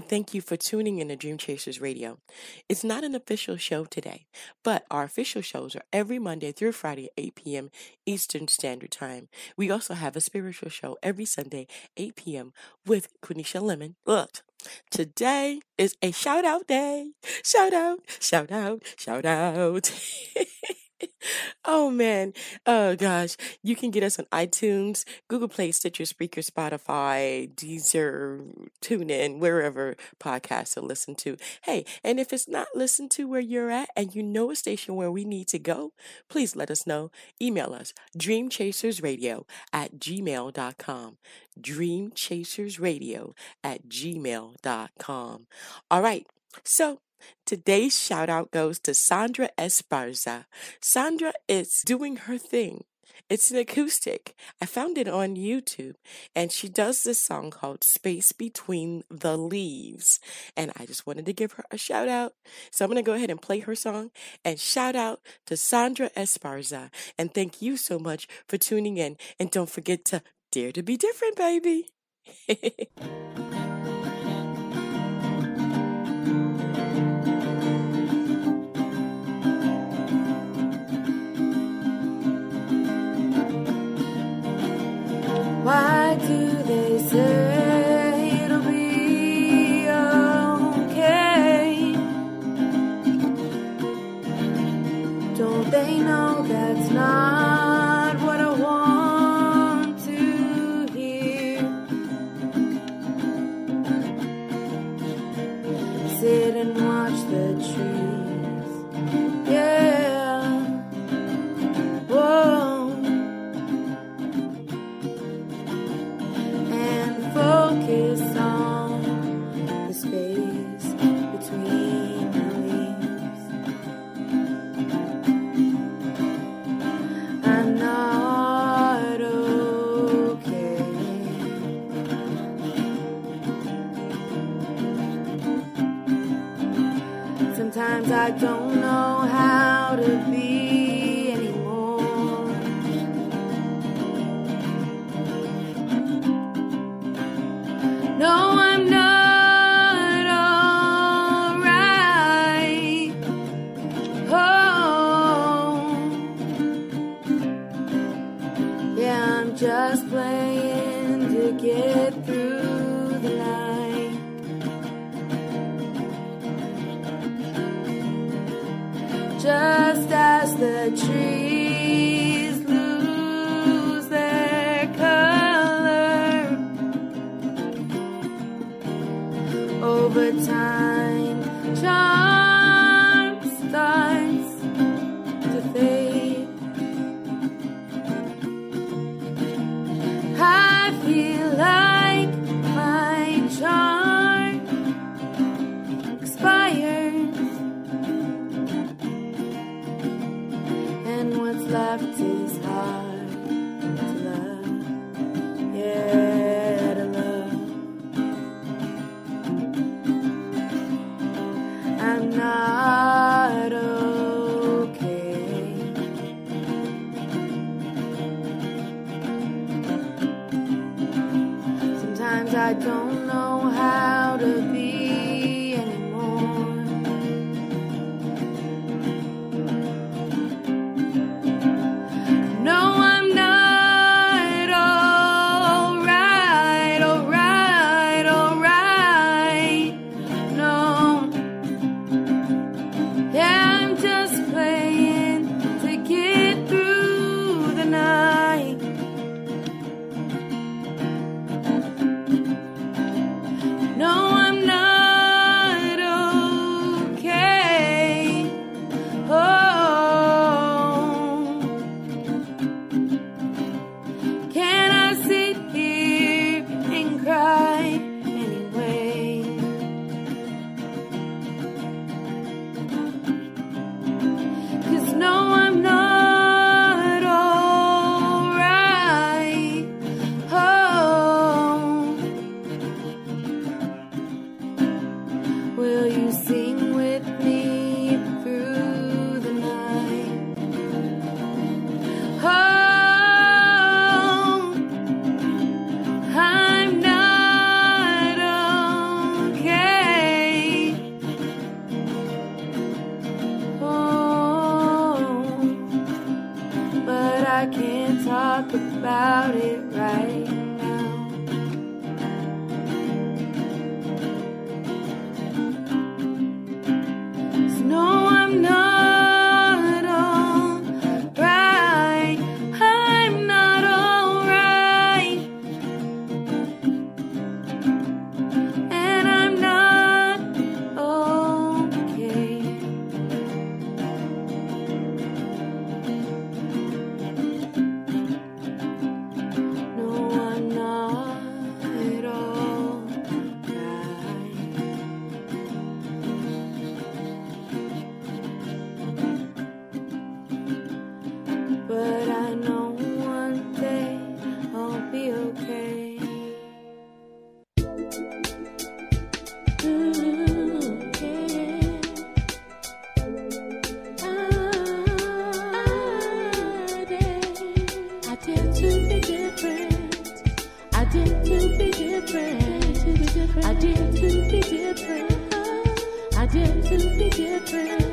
thank you for tuning in to Dream Chasers Radio. It's not an official show today, but our official shows are every Monday through Friday at 8 p.m. Eastern Standard Time. We also have a spiritual show every Sunday, 8 p.m. with Quenisha Lemon. Look, today is a shout out day. Shout out, shout out, shout out. oh man. Oh gosh. You can get us on iTunes, Google Play, Stitcher, Spreaker, Spotify, Deezer, TuneIn, wherever podcasts are listened to. Hey, and if it's not listened to where you're at and you know a station where we need to go, please let us know. Email us dreamchasersradio at gmail.com. Dreamchasersradio at gmail.com. All right. So Today's shout out goes to Sandra Esparza. Sandra is doing her thing. It's an acoustic. I found it on YouTube, and she does this song called Space Between the Leaves. And I just wanted to give her a shout out. So I'm going to go ahead and play her song and shout out to Sandra Esparza. And thank you so much for tuning in. And don't forget to dare to be different, baby. Why do they say know how to be Just as the trees lose their color over time I don't know how to be I can't talk about it right. To be different. I tend to be different. I tend to be different. I tend to be different.